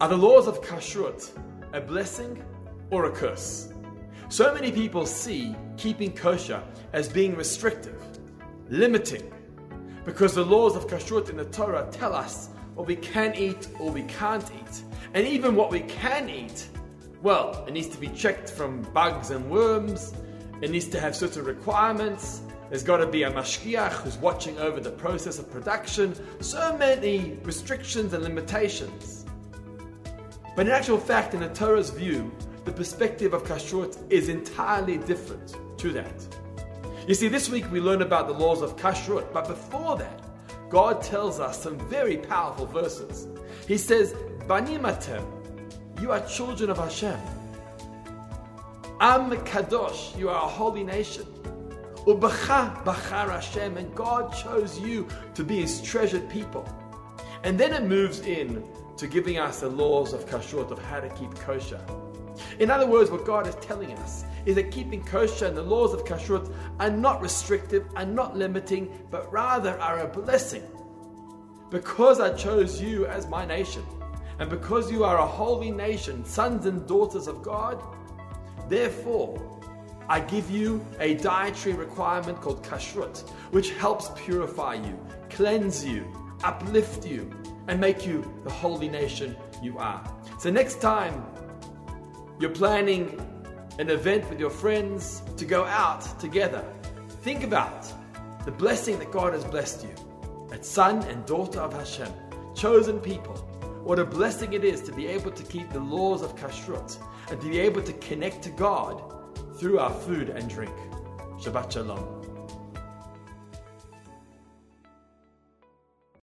Are the laws of kashrut a blessing or a curse? So many people see keeping kosher as being restrictive, limiting, because the laws of kashrut in the Torah tell us what we can eat or we can't eat. And even what we can eat, well, it needs to be checked from bugs and worms, it needs to have certain requirements. There's got to be a mashgiach who's watching over the process of production. So many restrictions and limitations. But in actual fact, in the Torah's view, the perspective of kashrut is entirely different to that. You see, this week we learn about the laws of kashrut, but before that, God tells us some very powerful verses. He says, Banim you are children of Hashem. Am kadosh, you are a holy nation. Ubacha bachar Hashem, and God chose you to be His treasured people. And then it moves in to giving us the laws of kashrut, of how to keep kosher. In other words, what God is telling us is that keeping kosher and the laws of kashrut are not restrictive, are not limiting, but rather are a blessing. Because I chose you as my nation, and because you are a holy nation, sons and daughters of God, therefore, I give you a dietary requirement called kashrut, which helps purify you, cleanse you, uplift you, and make you the holy nation you are. So, next time you're planning an event with your friends to go out together, think about the blessing that God has blessed you as son and daughter of Hashem, chosen people. What a blessing it is to be able to keep the laws of kashrut and to be able to connect to God through our food and drink. Shabbat Shalom.